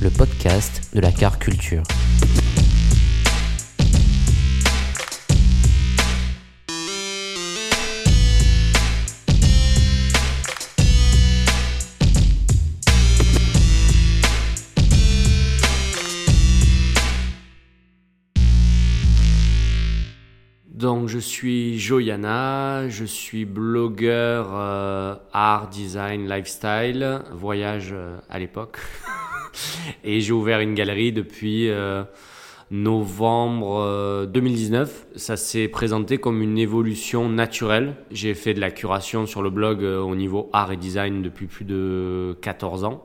Le podcast de la car culture. Donc je suis Joyana, je suis blogueur euh, art, design, lifestyle, voyage euh, à l'époque. Et j'ai ouvert une galerie depuis euh, novembre 2019. Ça s'est présenté comme une évolution naturelle. J'ai fait de la curation sur le blog au niveau art et design depuis plus de 14 ans.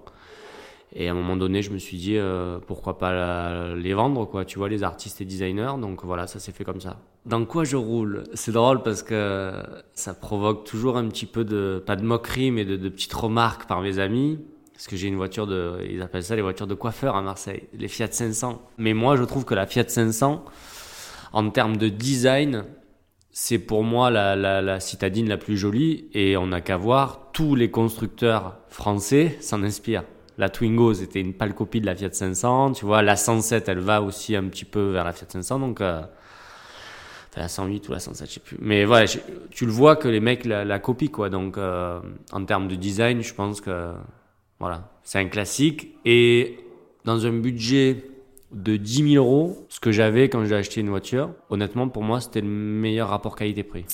Et à un moment donné, je me suis dit, pourquoi pas les vendre, quoi, tu vois, les artistes et designers. Donc voilà, ça s'est fait comme ça. Dans quoi je roule? C'est drôle parce que ça provoque toujours un petit peu de, pas de moquerie, mais de, petites remarques par mes amis. Parce que j'ai une voiture de, ils appellent ça les voitures de coiffeur à Marseille, les Fiat 500. Mais moi, je trouve que la Fiat 500, en termes de design, c'est pour moi la, la, la, citadine la plus jolie. Et on n'a qu'à voir, tous les constructeurs français s'en inspirent. La Twingo, c'était une pâle copie de la Fiat 500. Tu vois, la 107, elle va aussi un petit peu vers la Fiat 500. Donc, euh, la 108 ou la 107, je sais plus. Mais voilà, tu le vois que les mecs la, copient, quoi. Donc, euh, en termes de design, je pense que, voilà, c'est un classique. Et dans un budget de 10 000 euros, ce que j'avais quand j'ai acheté une voiture, honnêtement, pour moi, c'était le meilleur rapport qualité-prix.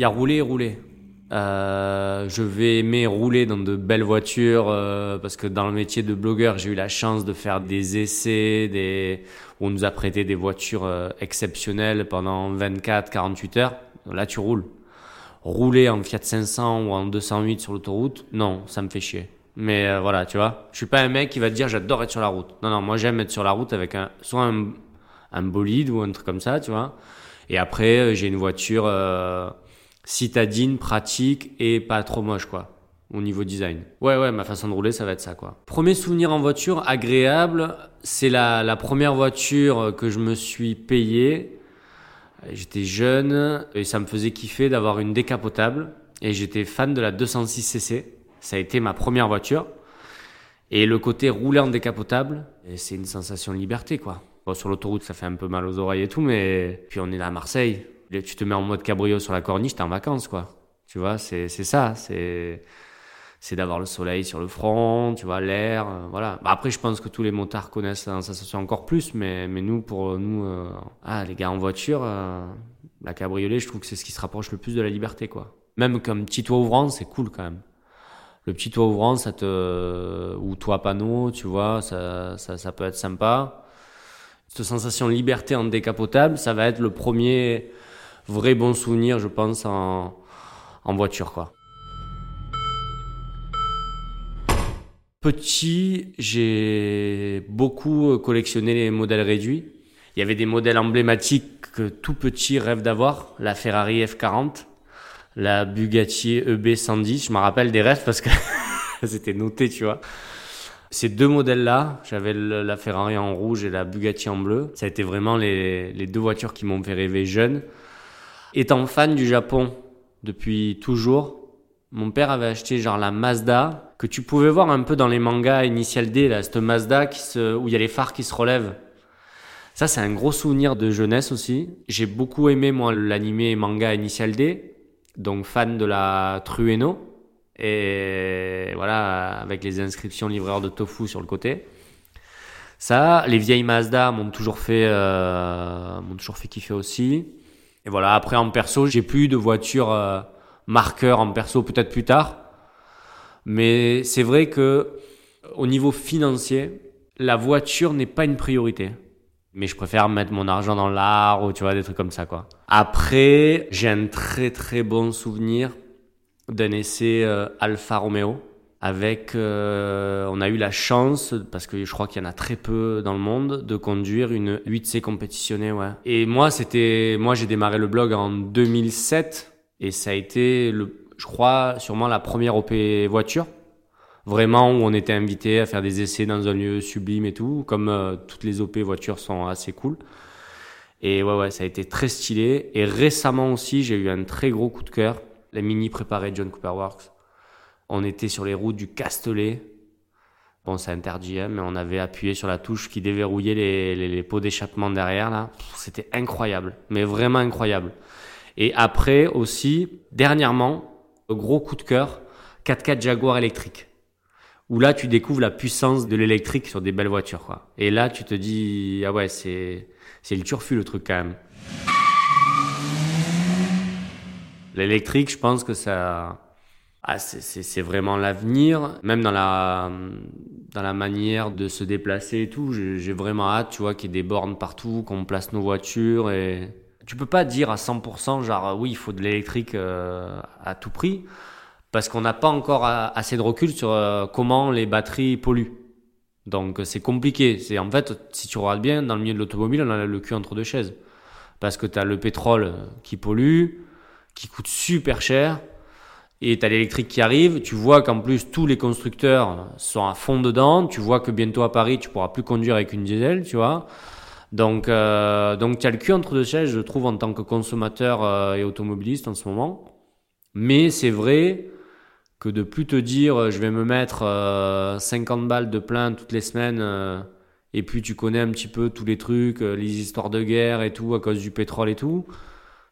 Y a roulé et roulé. Euh, je vais aimer rouler dans de belles voitures euh, parce que dans le métier de blogueur, j'ai eu la chance de faire des essais, des... on nous a prêté des voitures euh, exceptionnelles pendant 24-48 heures. Là, tu roules. Rouler en Fiat 500 ou en 208 sur l'autoroute, non, ça me fait chier. Mais voilà, tu vois, je suis pas un mec qui va te dire j'adore être sur la route. Non, non, moi j'aime être sur la route avec un, soit un bolide ou un truc comme ça, tu vois. Et après, j'ai une voiture citadine, pratique et pas trop moche, quoi, au niveau design. Ouais, ouais, ma façon de rouler, ça va être ça, quoi. Premier souvenir en voiture agréable, c'est la, la première voiture que je me suis payée. J'étais jeune et ça me faisait kiffer d'avoir une décapotable et j'étais fan de la 206cc. Ça a été ma première voiture. Et le côté rouler en décapotable, c'est une sensation de liberté, quoi. Bon, sur l'autoroute, ça fait un peu mal aux oreilles et tout, mais puis on est là à Marseille tu te mets en mode cabrio sur la corniche, t'es en vacances, quoi. Tu vois, c'est ça, c'est c'est d'avoir le soleil sur le front, tu vois, l'air, euh, voilà. Bah, après, je pense que tous les motards connaissent la sensation encore plus, mais, mais nous, pour nous, euh, ah, les gars en voiture, euh, la cabriolet, je trouve que c'est ce qui se rapproche le plus de la liberté, quoi. Même comme petit toit ouvrant, c'est cool quand même. Le petit toit ouvrant, ça te, ou toit panneau, tu vois, ça, ça, ça peut être sympa. Cette sensation de liberté en décapotable, ça va être le premier, vrai bon souvenir, je pense, en, voiture, quoi. Petit, j'ai beaucoup collectionné les modèles réduits. Il y avait des modèles emblématiques que tout petit rêve d'avoir. La Ferrari F40, la Bugatti EB110. Je me rappelle des rêves parce que c'était noté, tu vois. Ces deux modèles-là, j'avais la Ferrari en rouge et la Bugatti en bleu. Ça a été vraiment les deux voitures qui m'ont fait rêver jeune. Étant fan du Japon depuis toujours, mon père avait acheté genre la Mazda que tu pouvais voir un peu dans les mangas Initial D, là, cette Mazda où il y a les phares qui se relèvent. Ça, c'est un gros souvenir de jeunesse aussi. J'ai beaucoup aimé, moi, l'animé manga Initial D, donc fan de la Trueno. Et voilà, avec les inscriptions livreurs de tofu sur le côté. Ça, les vieilles Mazda m'ont toujours fait, euh, m'ont toujours fait kiffer aussi. Et voilà, après en perso, j'ai plus de voiture euh, marqueur en perso, peut-être plus tard. Mais c'est vrai que au niveau financier, la voiture n'est pas une priorité. Mais je préfère mettre mon argent dans l'art ou tu vois des trucs comme ça quoi. Après, j'ai un très très bon souvenir d'un essai euh, Alfa Romeo avec euh, on a eu la chance parce que je crois qu'il y en a très peu dans le monde de conduire une 8C compétitionnée ouais. Et moi c'était moi j'ai démarré le blog en 2007 et ça a été le je crois sûrement la première OP voiture vraiment où on était invité à faire des essais dans un lieu sublime et tout comme euh, toutes les OP voitures sont assez cool. Et ouais ouais, ça a été très stylé et récemment aussi, j'ai eu un très gros coup de cœur, les mini préparés John Cooper Works on était sur les routes du Castellet. Bon, c'est interdit, hein, mais on avait appuyé sur la touche qui déverrouillait les, pots d'échappement derrière, là. C'était incroyable, mais vraiment incroyable. Et après aussi, dernièrement, gros coup de cœur, 4x4 Jaguar électrique. Où là, tu découvres la puissance de l'électrique sur des belles voitures, quoi. Et là, tu te dis, ah ouais, c'est, c'est le turfu, le truc, quand même. L'électrique, je pense que ça, ah, c'est vraiment l'avenir, même dans la, dans la manière de se déplacer et tout. J'ai vraiment hâte, tu vois, qu'il y ait des bornes partout, qu'on place nos voitures et tu peux pas dire à 100% genre oui, il faut de l'électrique euh, à tout prix parce qu'on n'a pas encore assez de recul sur euh, comment les batteries polluent. Donc c'est compliqué. C'est en fait, si tu regardes bien, dans le milieu de l'automobile, on a le cul entre deux chaises parce que tu as le pétrole qui pollue, qui coûte super cher et tu as l'électrique qui arrive, tu vois qu'en plus tous les constructeurs sont à fond dedans, tu vois que bientôt à Paris tu pourras plus conduire avec une diesel, tu vois. Donc, euh, donc tu as le cul entre deux chaises, je trouve, en tant que consommateur euh, et automobiliste en ce moment. Mais c'est vrai que de plus te dire euh, je vais me mettre 50 balles de plein toutes les semaines et puis tu connais un petit peu tous les trucs, les histoires de guerre et tout à cause du pétrole et tout,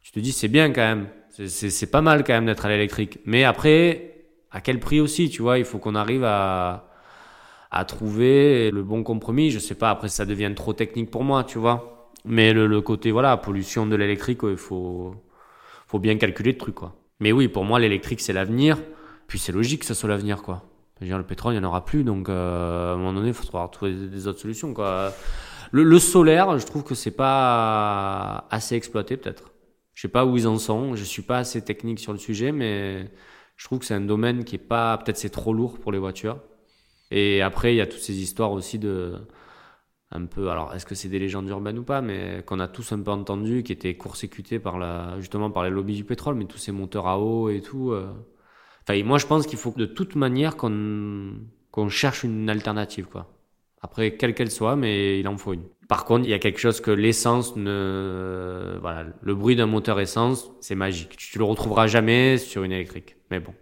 tu te dis c'est bien quand même. C'est pas mal quand même d'être à l'électrique. Mais après, à quel prix aussi, tu vois? Il faut qu'on arrive à, à trouver le bon compromis. Je sais pas, après ça devient trop technique pour moi, tu vois? Mais le, le côté, voilà, pollution de l'électrique, il faut, faut bien calculer le truc, quoi. Mais oui, pour moi, l'électrique, c'est l'avenir. Puis c'est logique que ça soit l'avenir, quoi. Le pétrole, il n'y en aura plus, donc euh, à un moment donné, il faudra trouver des autres solutions, quoi. Le, le solaire, je trouve que c'est pas assez exploité, peut-être. Je sais pas où ils en sont. Je suis pas assez technique sur le sujet, mais je trouve que c'est un domaine qui est pas, peut-être c'est trop lourd pour les voitures. Et après, il y a toutes ces histoires aussi de, un peu, alors est-ce que c'est des légendes urbaines ou pas, mais qu'on a tous un peu entendu, qui étaient court-circuités par la, justement par les lobbies du pétrole, mais tous ces moteurs à eau et tout. Euh. Enfin, moi, je pense qu'il faut de toute manière qu'on qu'on cherche une alternative, quoi. Après, quelle qu'elle soit, mais il en faut une. Par contre, il y a quelque chose que l'essence ne, voilà, le bruit d'un moteur essence, c'est magique. Tu le retrouveras jamais sur une électrique. Mais bon.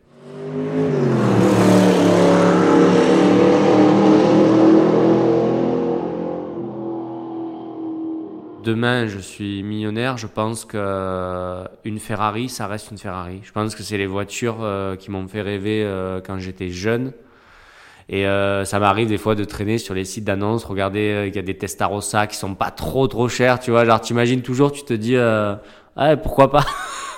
Demain, je suis millionnaire. Je pense que euh, une Ferrari, ça reste une Ferrari. Je pense que c'est les voitures euh, qui m'ont fait rêver euh, quand j'étais jeune. Et euh, ça m'arrive des fois de traîner sur les sites d'annonces, regarder euh, qu'il y a des Testarossa qui sont pas trop trop chers, tu vois. Genre t'imagines toujours, tu te dis, euh, ah, pourquoi pas?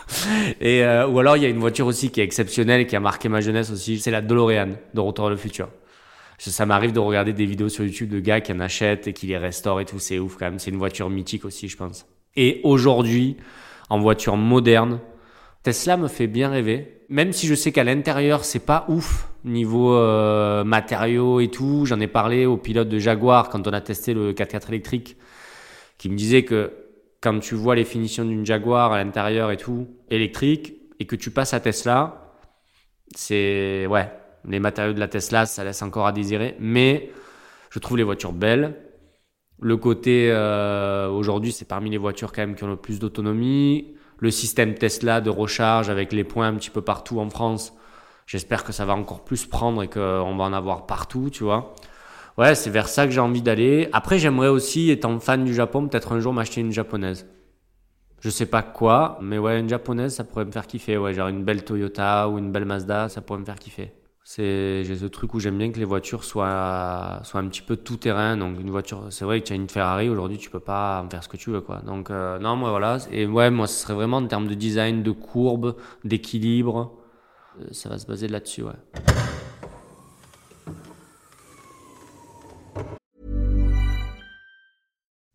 Et euh, ou alors il y a une voiture aussi qui est exceptionnelle qui a marqué ma jeunesse aussi, c'est la DeLorean de Retour vers le futur. Ça m'arrive de regarder des vidéos sur YouTube de gars qui en achètent et qui les restaurent et tout, c'est ouf quand même. C'est une voiture mythique aussi, je pense. Et aujourd'hui, en voiture moderne, Tesla me fait bien rêver, même si je sais qu'à l'intérieur c'est pas ouf niveau euh, matériaux et tout. J'en ai parlé au pilote de Jaguar quand on a testé le 4x4 électrique, qui me disait que quand tu vois les finitions d'une Jaguar à l'intérieur et tout électrique et que tu passes à Tesla, c'est ouais, les matériaux de la Tesla ça laisse encore à désirer, mais je trouve les voitures belles. Le côté euh, aujourd'hui, c'est parmi les voitures quand même qui ont le plus d'autonomie le système Tesla de recharge avec les points un petit peu partout en France. J'espère que ça va encore plus prendre et qu'on va en avoir partout, tu vois. Ouais, c'est vers ça que j'ai envie d'aller. Après, j'aimerais aussi, étant fan du Japon, peut-être un jour m'acheter une japonaise. Je sais pas quoi, mais ouais, une japonaise, ça pourrait me faire kiffer. Ouais, genre une belle Toyota ou une belle Mazda, ça pourrait me faire kiffer. C'est, j'ai ce truc où j'aime bien que les voitures soient, soient un petit peu tout terrain. Donc une voiture, c'est vrai que tu as une Ferrari aujourd'hui, tu peux pas faire ce que tu veux, quoi. Donc euh, non, moi voilà. Et ouais, moi ce serait vraiment en termes de design, de courbe, d'équilibre. Euh, ça va se baser là-dessus, ouais.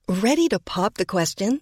Ready to pop the question?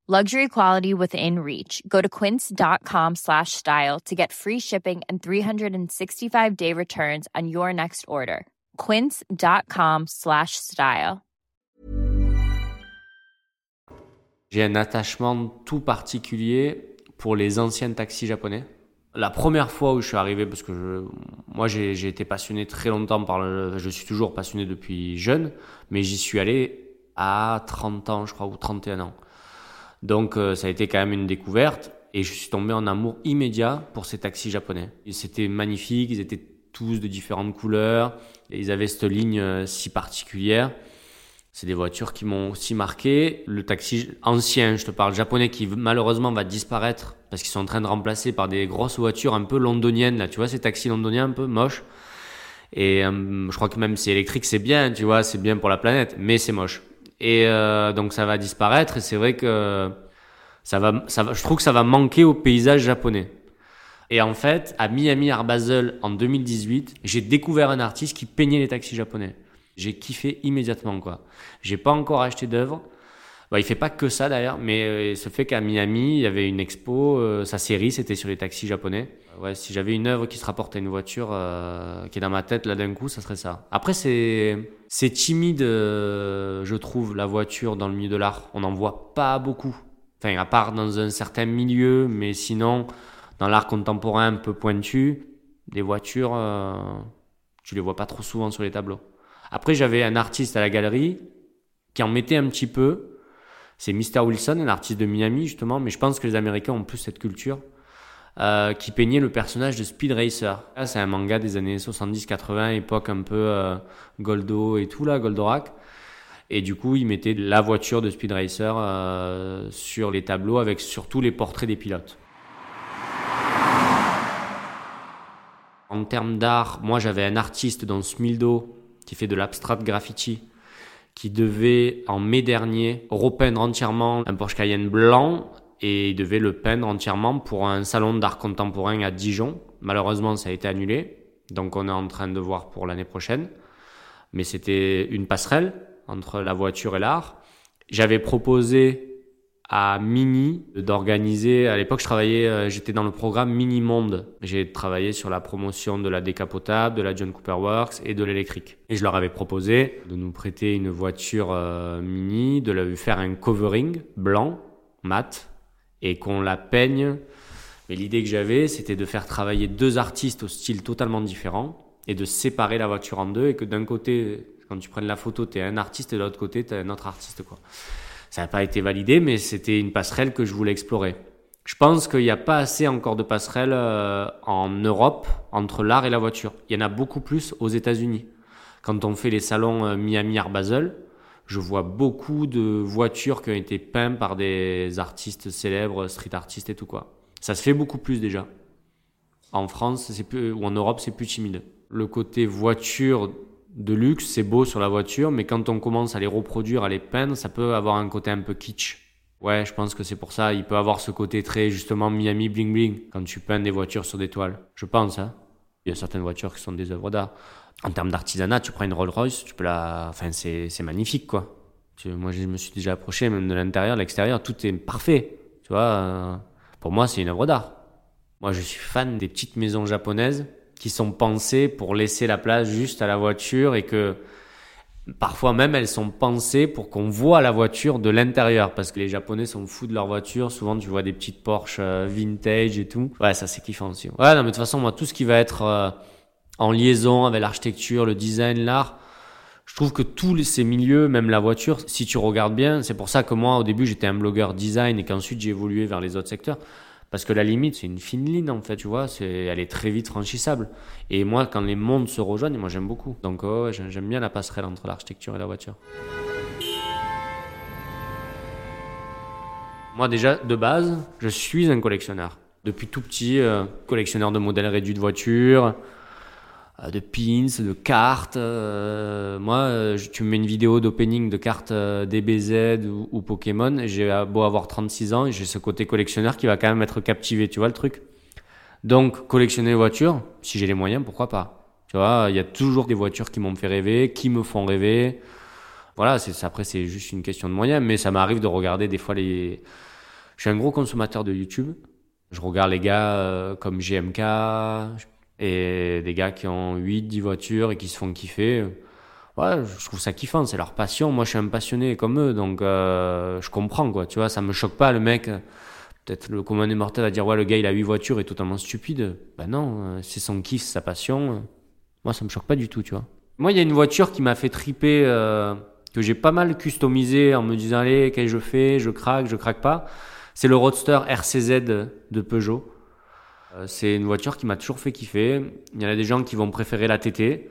Luxury quality within reach. Go to quince.com slash style to get free shipping and 365 day returns on your next order. Quince.com slash style. J'ai un attachement tout particulier pour les anciens taxis japonais. La première fois où je suis arrivé, parce que je, moi j'ai été passionné très longtemps par le, je suis toujours passionné depuis jeune, mais j'y suis allé à 30 ans, je crois, ou 31 ans. Donc euh, ça a été quand même une découverte et je suis tombé en amour immédiat pour ces taxis japonais. C'était magnifique, ils étaient tous de différentes couleurs, et ils avaient cette ligne euh, si particulière. C'est des voitures qui m'ont aussi marqué. Le taxi ancien, je te parle japonais, qui malheureusement va disparaître parce qu'ils sont en train de remplacer par des grosses voitures un peu londoniennes. Là, tu vois, ces taxis londoniens un peu moches. Et euh, je crois que même si électrique, c'est bien, tu vois, c'est bien pour la planète, mais c'est moche. Et euh, donc ça va disparaître. Et c'est vrai que ça va, je trouve que ça va manquer au paysage japonais. Et en fait, à Miami Art Basel en 2018, j'ai découvert un artiste qui peignait les taxis japonais. J'ai kiffé immédiatement quoi. J'ai pas encore acheté d'œuvre. Bah, il fait pas que ça d'ailleurs, mais euh, se fait qu'à Miami, il y avait une expo, euh, sa série c'était sur les taxis japonais. Ouais, si j'avais une œuvre qui se rapporte à une voiture qui est dans ma tête là d'un coup, ça serait ça. Après c'est c'est timide, euh, je trouve, la voiture dans le milieu de l'art. On n'en voit pas beaucoup. Enfin, à part dans un certain milieu, mais sinon, dans l'art contemporain un peu pointu, les voitures, euh, tu les vois pas trop souvent sur les tableaux. Après, j'avais un artiste à la galerie qui en mettait un petit peu. C'est Mr. Wilson, un artiste de Miami, justement, mais je pense que les Américains ont plus cette culture. Euh, qui peignait le personnage de Speed Racer. C'est un manga des années 70-80, époque un peu euh, Goldo et tout, là, Goldorak. Et du coup, il mettait la voiture de Speed Racer euh, sur les tableaux avec surtout les portraits des pilotes. En termes d'art, moi j'avais un artiste dans Smildo qui fait de l'abstract graffiti qui devait en mai dernier repeindre entièrement un Porsche Cayenne blanc et il devait le peindre entièrement pour un salon d'art contemporain à Dijon. Malheureusement, ça a été annulé, donc on est en train de voir pour l'année prochaine. Mais c'était une passerelle entre la voiture et l'art. J'avais proposé à Mini d'organiser. À l'époque, je travaillais, euh, j'étais dans le programme Mini Monde. J'ai travaillé sur la promotion de la décapotable, de la John Cooper Works et de l'électrique. Et je leur avais proposé de nous prêter une voiture euh, Mini, de lui faire un covering blanc, mat, et qu'on la peigne. Mais l'idée que j'avais, c'était de faire travailler deux artistes au style totalement différent et de séparer la voiture en deux et que d'un côté, quand tu prennes la photo, tu es un artiste et de l'autre côté, tu es un autre artiste. Quoi. Ça n'a pas été validé, mais c'était une passerelle que je voulais explorer. Je pense qu'il n'y a pas assez encore de passerelles euh, en Europe entre l'art et la voiture. Il y en a beaucoup plus aux États-Unis. Quand on fait les salons euh, Miami Art Basel, je vois beaucoup de voitures qui ont été peintes par des artistes célèbres, street artistes et tout quoi. Ça se fait beaucoup plus déjà. En France, plus, ou en Europe, c'est plus timide. Le côté voiture de luxe, c'est beau sur la voiture, mais quand on commence à les reproduire, à les peindre, ça peut avoir un côté un peu kitsch. Ouais, je pense que c'est pour ça. Il peut avoir ce côté très justement Miami bling bling quand tu peins des voitures sur des toiles. Je pense. Hein. Il y a certaines voitures qui sont des œuvres d'art. En termes d'artisanat, tu prends une Rolls Royce, tu peux la, enfin c'est magnifique quoi. moi, je me suis déjà approché, même de l'intérieur, l'extérieur, tout est parfait. Tu vois, euh, pour moi, c'est une œuvre d'art. Moi, je suis fan des petites maisons japonaises qui sont pensées pour laisser la place juste à la voiture et que parfois même elles sont pensées pour qu'on voit la voiture de l'intérieur parce que les Japonais sont fous de leur voiture. Souvent, tu vois des petites Porsche euh, vintage et tout. Ouais, ça c'est kiffant aussi. Ouais, non, mais de toute façon, moi, tout ce qui va être euh, en liaison avec l'architecture, le design, l'art, je trouve que tous ces milieux, même la voiture, si tu regardes bien, c'est pour ça que moi, au début, j'étais un blogueur design et qu'ensuite j'ai évolué vers les autres secteurs. Parce que la limite, c'est une fine ligne, en fait, tu vois, c'est, elle est très vite franchissable. Et moi, quand les mondes se rejoignent, moi, j'aime beaucoup. Donc, j'aime bien la passerelle entre l'architecture et la voiture. Moi, déjà, de base, je suis un collectionneur. Depuis tout petit, euh, collectionneur de modèles réduits de voitures, de pins, de cartes. Euh, moi, euh, tu me mets une vidéo d'opening de cartes DBZ ou, Pokémon, j'ai beau avoir 36 ans, j'ai ce côté collectionneur qui va quand même être captivé, tu vois le truc? Donc, collectionner les voitures, si j'ai les moyens, pourquoi pas? Tu vois, il y a toujours des voitures qui m'ont fait rêver, qui me font rêver. Voilà, c'est après c'est juste une question de moyens, mais ça m'arrive de regarder des fois les. Je suis un gros consommateur de YouTube. Je regarde les gars comme GMK, et des gars qui ont 8, 10 voitures et qui se font kiffer. Ouais, je trouve ça kiffant, c'est leur passion. Moi, je suis un passionné comme eux, donc euh, je comprends, quoi. Tu vois, ça me choque pas, le mec. Peut-être le commun des mortels va dire, ouais, le gars, il a 8 voitures et totalement stupide. Ben non, euh, c'est son kiff, sa passion. Moi, ça me choque pas du tout, tu vois. Moi, il y a une voiture qui m'a fait triper, euh, que j'ai pas mal customisé en me disant, allez, qu'est-ce que je fais Je craque, je craque pas. C'est le Roadster RCZ de Peugeot. Euh, c'est une voiture qui m'a toujours fait kiffer. Il y en a des gens qui vont préférer la TT.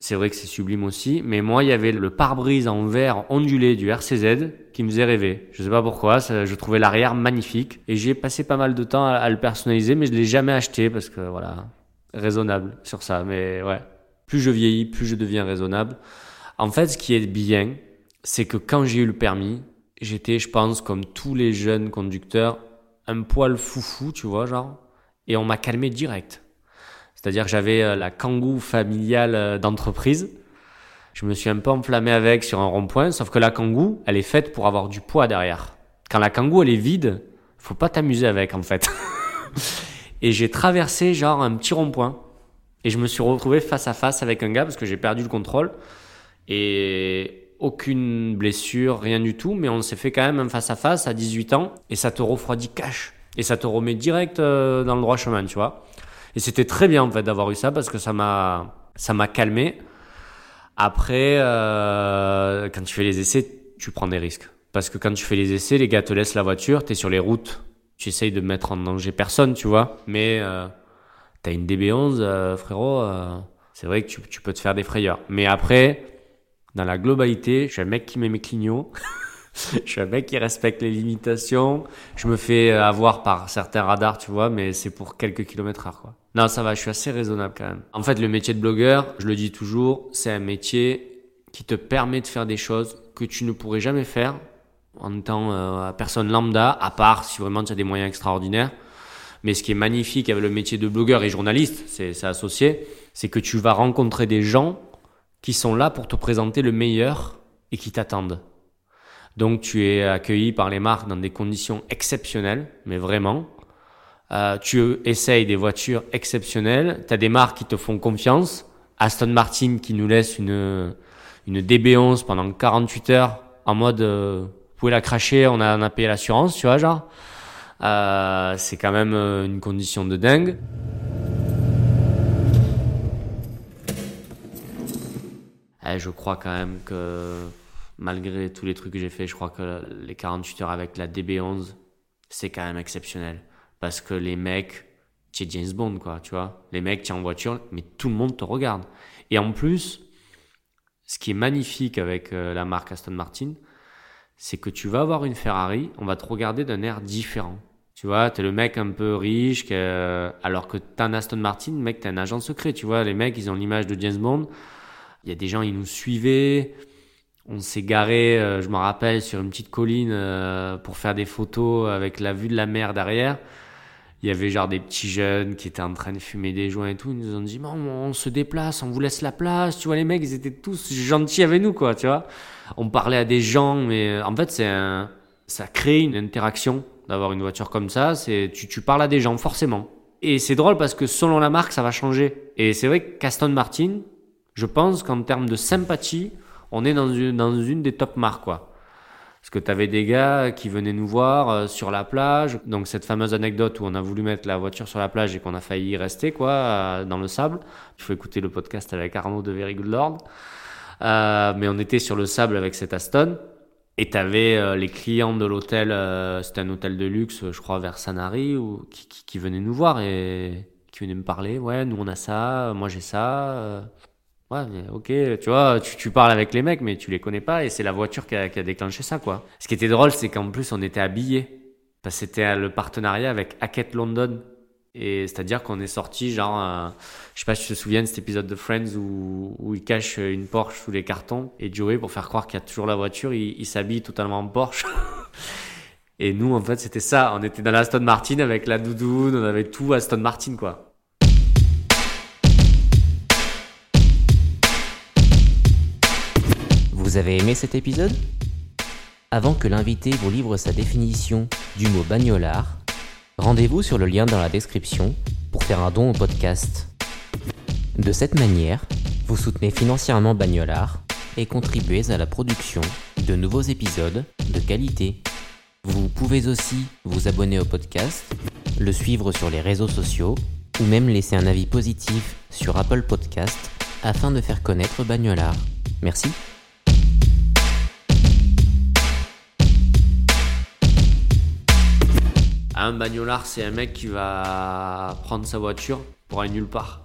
C'est vrai que c'est sublime aussi. Mais moi, il y avait le pare-brise en verre ondulé du RCZ qui me faisait rêver. Je sais pas pourquoi. je trouvais l'arrière magnifique. Et j'ai passé pas mal de temps à, le personnaliser, mais je l'ai jamais acheté parce que voilà, raisonnable sur ça. Mais ouais. Plus je vieillis, plus je deviens raisonnable. En fait, ce qui est bien, c'est que quand j'ai eu le permis, j'étais, je pense, comme tous les jeunes conducteurs, un poil foufou, tu vois, genre et on m'a calmé direct. C'est-à-dire que j'avais euh, la kangou familiale euh, d'entreprise. Je me suis un peu enflammé avec sur un rond-point, sauf que la kangou, elle est faite pour avoir du poids derrière. Quand la kangou, elle est vide, faut pas t'amuser avec, en fait. et j'ai traversé genre un petit rond-point. Et je me suis retrouvé face à face avec un gars parce que j'ai perdu le contrôle. Et aucune blessure, rien du tout, mais on s'est fait quand même un face à face à 18 ans et ça te refroidit cash. Et ça te remet direct euh, dans le droit chemin, tu vois. Et c'était très bien en fait d'avoir eu ça parce que ça m'a ça m'a calmé. Après, euh, quand tu fais les essais, tu prends des risques. Parce que quand tu fais les essais, les gars te laissent la voiture, tu es sur les routes, tu essayes de mettre en danger personne, tu vois. Mais euh, tu as une DB11, euh, frérot, euh, c'est vrai que tu, tu peux te faire des frayeurs. Mais après, dans la globalité, je suis un mec qui met mes clignots. je suis un mec qui respecte les limitations. Je me fais avoir par certains radars, tu vois, mais c'est pour quelques kilomètres heure, quoi. Non, ça va, je suis assez raisonnable quand même. En fait, le métier de blogueur, je le dis toujours, c'est un métier qui te permet de faire des choses que tu ne pourrais jamais faire en tant euh, personne lambda, à part si vraiment tu as des moyens extraordinaires. Mais ce qui est magnifique avec le métier de blogueur et journaliste, c'est associé, c'est que tu vas rencontrer des gens qui sont là pour te présenter le meilleur et qui t'attendent. Donc tu es accueilli par les marques dans des conditions exceptionnelles, mais vraiment. Euh, tu essayes des voitures exceptionnelles, tu as des marques qui te font confiance. Aston Martin qui nous laisse une, une DB11 pendant 48 heures en mode euh, vous pouvez la cracher, on a, payé l'assurance, tu vois, genre. Euh, c'est quand même une condition de dingue. Eh, je crois quand même que malgré tous les trucs que j'ai fait, je crois que les 48 heures avec la DB11, c'est quand même exceptionnel. Parce que les mecs, tu es James Bond, quoi, tu vois. Les mecs, tu es en voiture, mais tout le monde te regarde. Et en plus, ce qui est magnifique avec euh, la marque Aston Martin, c'est que tu vas avoir une Ferrari, on va te regarder d'un air différent. Tu vois, t'es le mec un peu riche, alors que t'as un Aston Martin, mec, t'es un agent secret. Tu vois, les mecs, ils ont l'image de James Bond. Il y a des gens, ils nous suivaient on s'est garé, euh, je me rappelle, sur une petite colline euh, pour faire des photos avec la vue de la mer derrière. Il y avait genre des petits jeunes qui étaient en train de fumer des joints et tout. Ils nous ont dit, on se déplace, on vous laisse la place. Tu vois, les mecs, ils étaient tous gentils avec nous, quoi, tu vois. on parlait à des gens, mais en fait, c'est un, ça crée une interaction d'avoir une voiture comme ça. C'est, tu, tu parles à des gens, forcément. Et c'est drôle parce que selon la marque, ça va changer. Et c'est vrai qu'Aston Martin, je pense qu'en termes de sympathie, on est dans une, dans une des top marques, quoi. Parce que tu avais des gars qui venaient nous voir euh, sur la plage. Donc cette fameuse anecdote où on a voulu mettre la voiture sur la plage et qu'on a failli y rester, quoi, euh, dans le sable. Il faut écouter le podcast avec Arnaud de Very Good Lord. Euh, mais on était sur le sable avec cet Aston. Et tu avais les clients de l'hôtel, c'était un hôtel de luxe, je crois, vers Sanary, ou, qui, qui, qui, venaient nous voir et qui venaient me parler. Ouais, nous on a ça, moi j'ai ça. Ouais, ok, tu vois, tu, parles avec les mecs, mais tu les connais pas et c'est la voiture qui a, déclenché ça, quoi. Ce qui était drôle, c'est qu'en plus on était habillés. Parce que c'était le partenariat avec Hackett London. Et c'est-à-dire qu'on est sorti, genre, euh, je sais pas si tu te souviens de cet épisode de Friends où, où il cache une Porsche sous les cartons et Joey, pour faire croire qu'il y a toujours la voiture, il, il s'habille totalement en Porsche. et nous, en fait, c'était ça. On était dans la Aston Martin avec la doudoune, on avait tout Aston Martin, quoi. Vous avez aimé cet épisode? Avant que l'invité vous livre sa définition du mot bagnolard, Rendez-vous sur le lien dans la description pour faire un don au podcast. De cette manière, vous soutenez financièrement Bagnolard et contribuez à la production de nouveaux épisodes de qualité. Vous pouvez aussi vous abonner au podcast, le suivre sur les réseaux sociaux ou même laisser un avis positif sur Apple Podcast afin de faire connaître Bagnolard. Merci. Un bagnolard, c'est un mec qui va prendre sa voiture pour aller nulle part.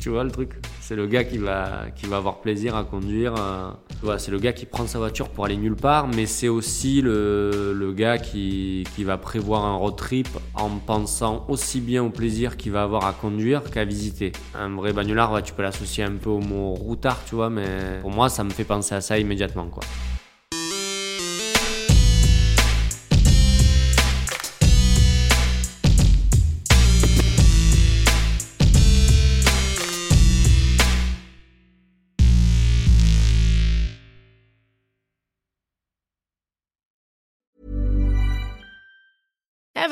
Tu vois le truc? C'est le gars qui va, qui avoir plaisir à conduire. Voilà, c'est le gars qui prend sa voiture pour aller nulle part, mais c'est aussi le, le gars qui, qui, va prévoir un road trip en pensant aussi bien au plaisir qu'il va avoir à conduire qu'à visiter. Un vrai bagnolard, tu peux l'associer un peu au mot routard, tu vois, mais pour moi, ça me fait penser à ça immédiatement.